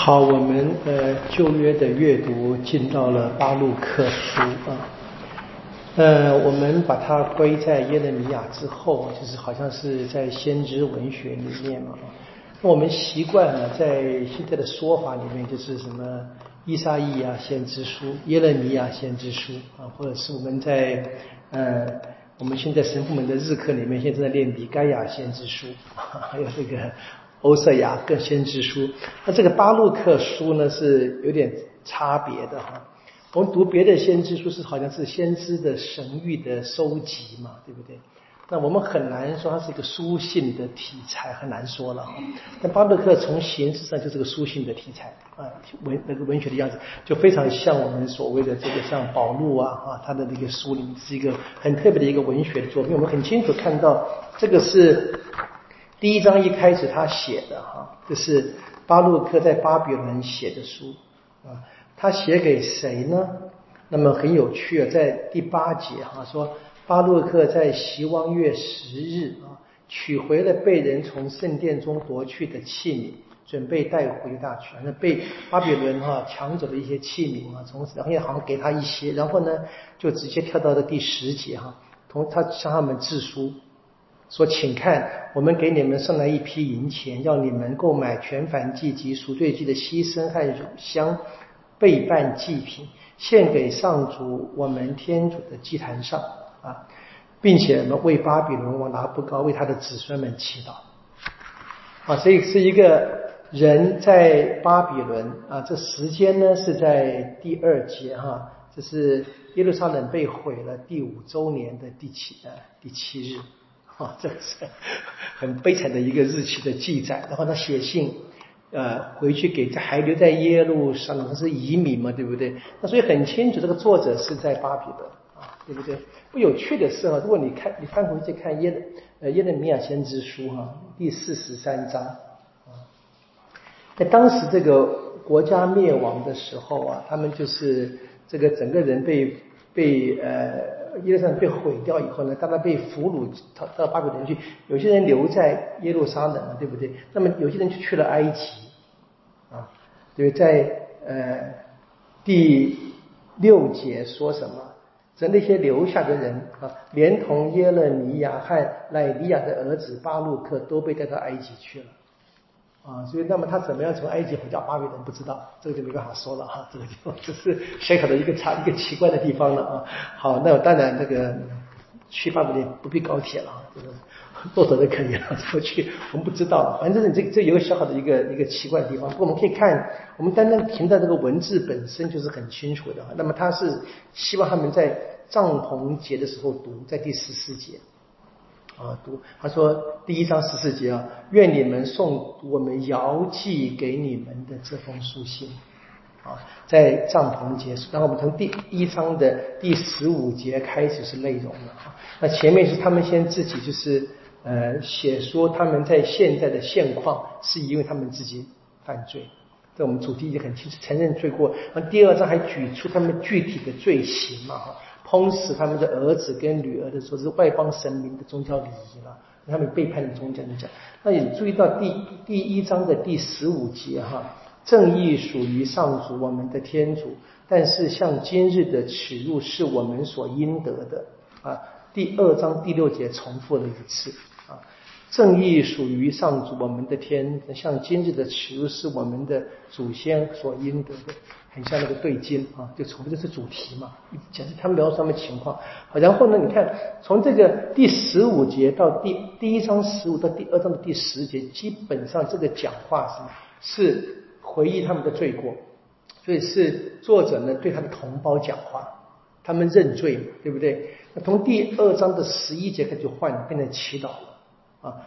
好，我们呃旧约的阅读进到了巴路克书啊，呃，我们把它归在耶利米亚之后，就是好像是在先知文学里面嘛。我们习惯了在现在的说法里面，就是什么伊莎伊亚先知书、耶利米亚先知书啊，或者是我们在呃我们现在神父们的日课里面，现在在念米该亚先知书，还有这个。欧瑟雅各先知书，那这个巴洛克书呢是有点差别的哈。我们读别的先知书是好像是先知的神谕的收集嘛，对不对？那我们很难说它是一个书信的题材，很难说了哈。但巴洛克从形式上就是个书信的题材啊，文那个文学的样子就非常像我们所谓的这个像保禄啊哈，他的那个书里面是一个很特别的一个文学的作品。我们很清楚看到这个是。第一章一开始他写的哈，这是巴洛克在巴比伦写的书啊，他写给谁呢？那么很有趣啊，在第八节哈说巴洛克在希望月十日啊，取回了被人从圣殿中夺去的器皿，准备带回大去。那被巴比伦哈抢走的一些器皿啊，从然后好像给他一些，然后呢就直接跳到了第十节哈，同他向他们致书。说，请看，我们给你们送来一批银钱，要你们购买全燔祭及赎罪祭的牺牲和乳香，备办祭品，献给上主我们天主的祭坛上啊，并且呢，为巴比伦王拿不高为他的子孙们祈祷啊。所以是一个人在巴比伦啊，这时间呢是在第二节哈，这是耶路撒冷被毁了第五周年的第七呃第七日。啊，这个是很悲惨的一个日期的记载。然后他写信，呃，回去给在还留在耶路撒冷他是移民嘛，对不对？那所以很清楚，这个作者是在巴比伦啊，对不对？不有趣的是啊，如果你看，你翻回去看耶呃耶利米亚先知书哈，第四十三章啊，在当时这个国家灭亡的时候啊，他们就是这个整个人被被呃。耶路撒冷被毁掉以后呢，大家被俘虏到到巴比伦去，有些人留在耶路撒冷了，对不对？那么有些人就去了埃及，啊，对，在呃第六节说什么？在那些留下的人啊，连同耶勒尼亚和乃利亚的儿子巴路克都被带到埃及去了。啊，所以那么他怎么样从埃及回到巴比伦不知道，这个就没办法说了哈。这个地方这是小小的一个差一个奇怪的地方了啊。好，那当然这个去巴比伦不必高铁了，这个坐着就可以了。怎么去我们不知道，反正这这有个小小的一个一个奇怪的地方。不过我们可以看，我们单单凭在这个文字本身就是很清楚的。那么他是希望他们在帐篷节的时候读，在第十四节。啊，读他说第一章十四节啊，愿你们送我们遥寄给你们的这封书信啊，在帐篷结束。然后我们从第一章的第十五节开始是内容了啊。那前面是他们先自己就是呃写说他们在现在的现况是因为他们自己犯罪，这我们主题已经很清楚，承认罪过。那第二章还举出他们具体的罪行嘛哈。烹死他们的儿子跟女儿的时候是外邦神明的宗教礼仪了，他们背叛了宗教。你讲，那你注意到第第一章的第十五节哈，正义属于上主我们的天主，但是像今日的耻辱是我们所应得的啊。第二章第六节重复了一次啊，正义属于上主我们的天，像今日的耻辱是我们的祖先所应得的。很像那个对经啊，就重复这是主题嘛，讲他们描述他们情况。然后呢，你看从这个第十五节到第第一章十五到第二章的第十节，基本上这个讲话是是回忆他们的罪过，所以是作者呢对他的同胞讲话，他们认罪，对不对？那从第二章的十一节开始就换变成祈祷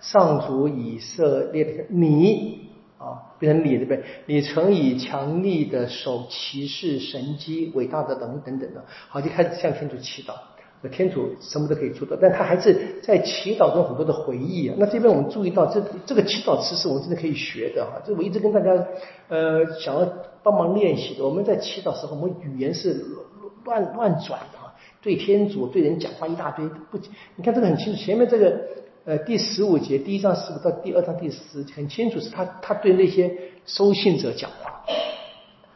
上主以色列的你。啊，变成你对不对？你曾以强力的手骑士神机伟大的等等等的，好就开始向天主祈祷。那天主什么都可以做到，但他还是在祈祷中很多的回忆啊。那这边我们注意到，这这个祈祷词是我们真的可以学的哈。这我一直跟大家呃想要帮忙练习的。我们在祈祷时候，我们语言是乱乱转的啊，对天主对人讲话一大堆不。你看这个很清楚，前面这个呃第十五节第一章十五到第二章第十，很清楚是他他对那些收信者讲话。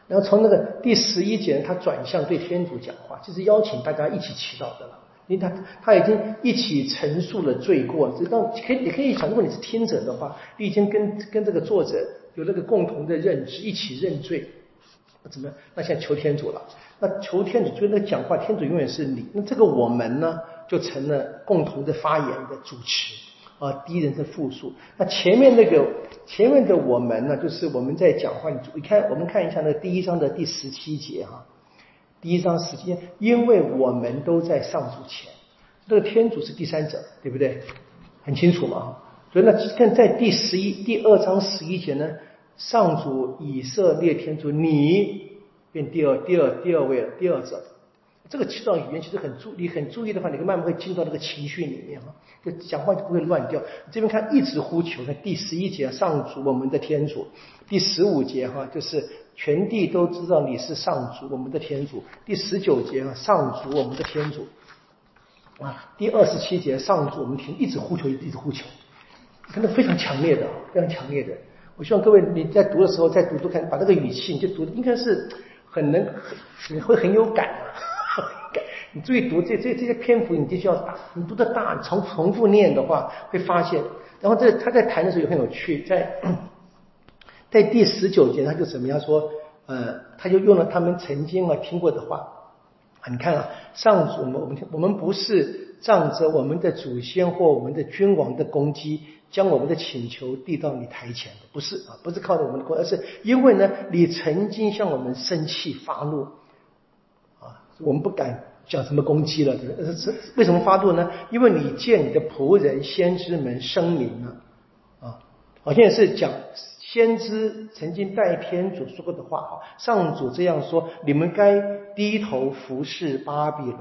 然后从那个第十一节，他转向对天主讲话，就是邀请大家一起祈祷的了。因为他他已经一起陈述了罪过，知道可以你可以想，如果你是听者的话，你已经跟跟这个作者有那个共同的认知，一起认罪。怎么样？那现在求天主了。那求天主，就那讲话，天主永远是你。那这个我们呢，就成了共同的发言的主持啊，第一人称复数。那前面那个前面的我们呢，就是我们在讲话。你看，我们看一下那第一章的第十七节哈。第一章十七因为我们都在上主前，这个天主是第三者，对不对？很清楚嘛。所以呢，看在第十一第二章十一节呢。上主以色列天主，你变第二、第二、第二位了，第二者。这个祈祷语言其实很注，你很注意的话，你会慢慢会进到那个情绪里面哈，就讲话就不会乱掉。这边看一直呼求，在第十一节，上主我们的天主；第十五节哈，就是全地都知道你是上主我们的天主；第十九节啊，上主我们的天主啊；第二十七节，上主我们天，一直呼求，一直呼求，真的非常强烈的，非常强烈的。我希望各位你在读的时候再读读看，把这个语气你就读，应该是很能，你会很有感啊。你注意读这这这些篇幅，你必须要大，你读的大，重重复念的话会发现。然后这他在谈的时候也很有趣，在在第十九节他就怎么样说？呃，他就用了他们曾经啊听过的话。你看啊，上主我们我们我们不是仗着我们的祖先或我们的君王的攻击。将我们的请求递到你台前，不是啊，不是靠着我们的功，而是因为呢，你曾经向我们生气发怒啊，我们不敢讲什么攻击了，是是为什么发怒呢？因为你见你的仆人先知们声明了啊，好像是讲先知曾经代天主说过的话啊，上主这样说：你们该低头服侍巴比伦，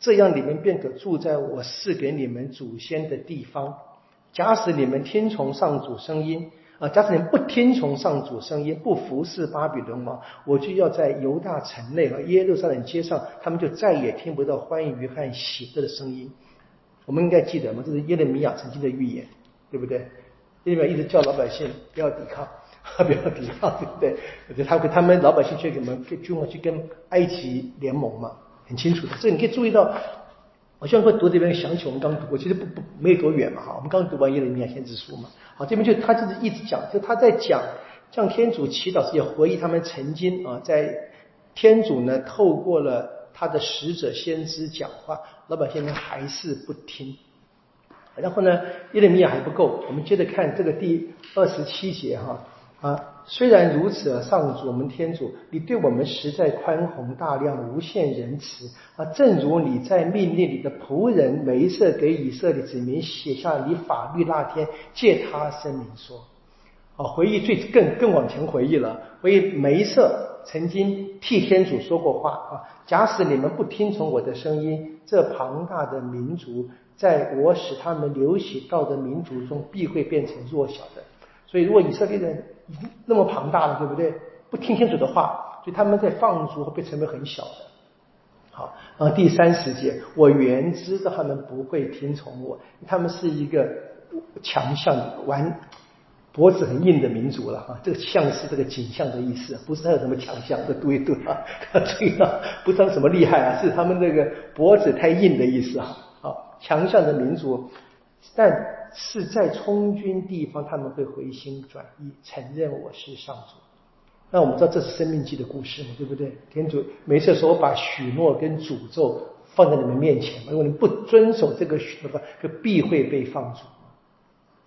这样你们便可住在我赐给你们祖先的地方。假使你们听从上主声音啊，加斯林不听从上主声音，不服侍巴比伦王，我就要在犹大城内和耶路撒冷街上，他们就再也听不到欢愉和喜乐的声音。我们应该记得吗？这是耶利米亚曾经的预言，对不对？耶利米亚一直叫老百姓不要抵抗，不要抵抗，对不对？而且他他们老百姓却怎么跟军王去跟埃及联盟嘛，很清楚的。这你可以注意到。我希望会读这边想起我们刚读过，其实不不没有多远嘛哈，我们刚读完耶利米亚先知书嘛。好，这边就他就是一直讲，就他在讲向天主祈祷时，也回忆他们曾经啊，在天主呢透过了他的使者先知讲话，老百姓呢还是不听。然后呢，耶利米亚还不够，我们接着看这个第二十七节哈。啊，虽然如此，上主我们天主，你对我们实在宽宏大量，无限仁慈啊！正如你在命令你的仆人梅瑟给以色列子民写下你法律那天，借他声明说，啊，回忆最更更往前回忆了，回忆梅瑟曾经替天主说过话啊，假使你们不听从我的声音，这庞大的民族，在我使他们流血到的民族中，必会变成弱小的。所以，如果以色列人那么庞大了，对不对？不听清楚的话，所以他们在放逐会成为很小的。好，然后第三十节，我原知道他们不会听从我，他们是一个强项玩脖子很硬的民族了哈。这个像是这个景象的意思，不是他有什么强项，这读一读啊，注意啊，不知道什么厉害啊，是他们那个脖子太硬的意思啊。好，强项的民族，但。是在充军地方，他们会回心转意，承认我是上主。那我们知道这是生命记的故事嘛，对不对？天主每次说我把许诺跟诅咒放在你们面前，如果你不遵守这个许诺的话，就必会被放逐。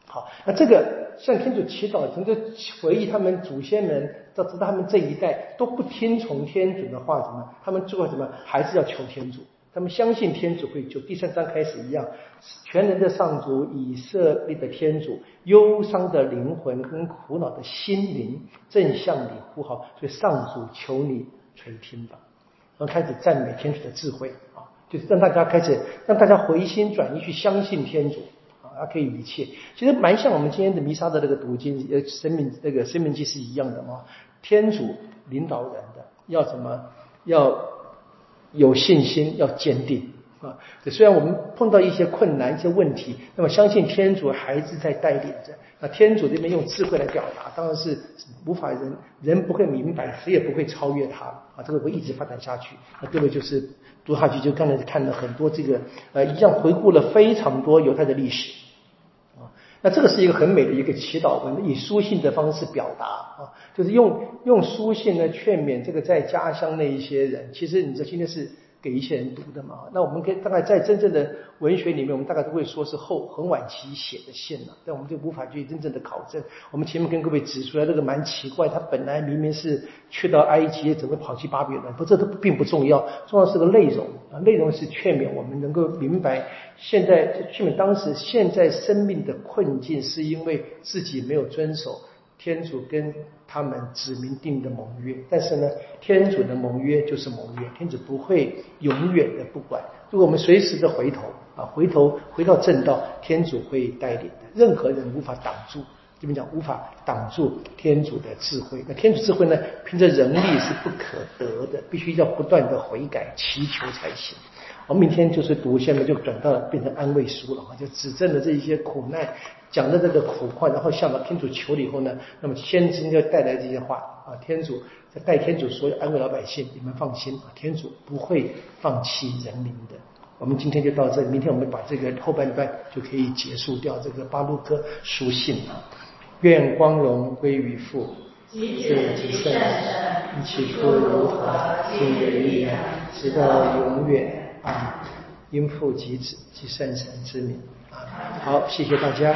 好，那这个向天主祈祷，从这回忆他们祖先们，到知道他们这一代都不听从天主的话，怎么？他们最后怎么？还是要求天主。他们相信天主会救，第三章开始一样，全能的上主以色列的天主，忧伤的灵魂跟苦恼的心灵正向你呼号，所以上主求你垂听吧。然后开始赞美天主的智慧啊，就是让大家开始让大家回心转意去相信天主啊，他可以一切。其实蛮像我们今天的弥撒的那个读经，呃，生命那个生命记是一样的嘛。天主领导人的要什么要？有信心要坚定啊，虽然我们碰到一些困难、一些问题，那么相信天主还是在带领着。那天主这边用智慧来表达，当然是无法人人不会明白，谁也不会超越他啊。这个会一直发展下去。那各位就是读下去，就刚才看了很多这个呃，一样回顾了非常多犹太的历史。那这个是一个很美的一个祈祷文，以书信的方式表达啊，就是用用书信呢劝勉这个在家乡的一些人。其实你这今天是。给一些人读的嘛，那我们可以大概在真正的文学里面，我们大概都会说是后很晚期写的信了，但我们就无法去真正的考证。我们前面跟各位指出来，这个蛮奇怪，他本来明明是去到埃及，怎么跑去巴比伦？不，这都并不重要，重要是个内容啊，内容是劝勉我们能够明白，现在劝勉当时现在生命的困境，是因为自己没有遵守。天主跟他们指明定的盟约，但是呢，天主的盟约就是盟约，天主不会永远的不管。如果我们随时的回头啊，回头回到正道，天主会带领的，任何人无法挡住。这边讲无法挡住天主的智慧，那天主智慧呢，凭着人力是不可得的，必须要不断的悔改祈求才行。我们明天就是读，下面就转到变成安慰书了啊，就指证了这一些苦难。讲的这个苦况，然后向到天主求了以后呢，那么先知就带来这些话啊，天主在代天主说安慰老百姓，你们放心啊，天主不会放弃人民的。我们今天就到这里，明天我们把这个后半段就可以结束掉这个巴路克书信啊。愿光荣归于父，子及圣神，起初如何，今日依然，直到永远啊！因父及子及圣神之名啊。好，谢谢大家。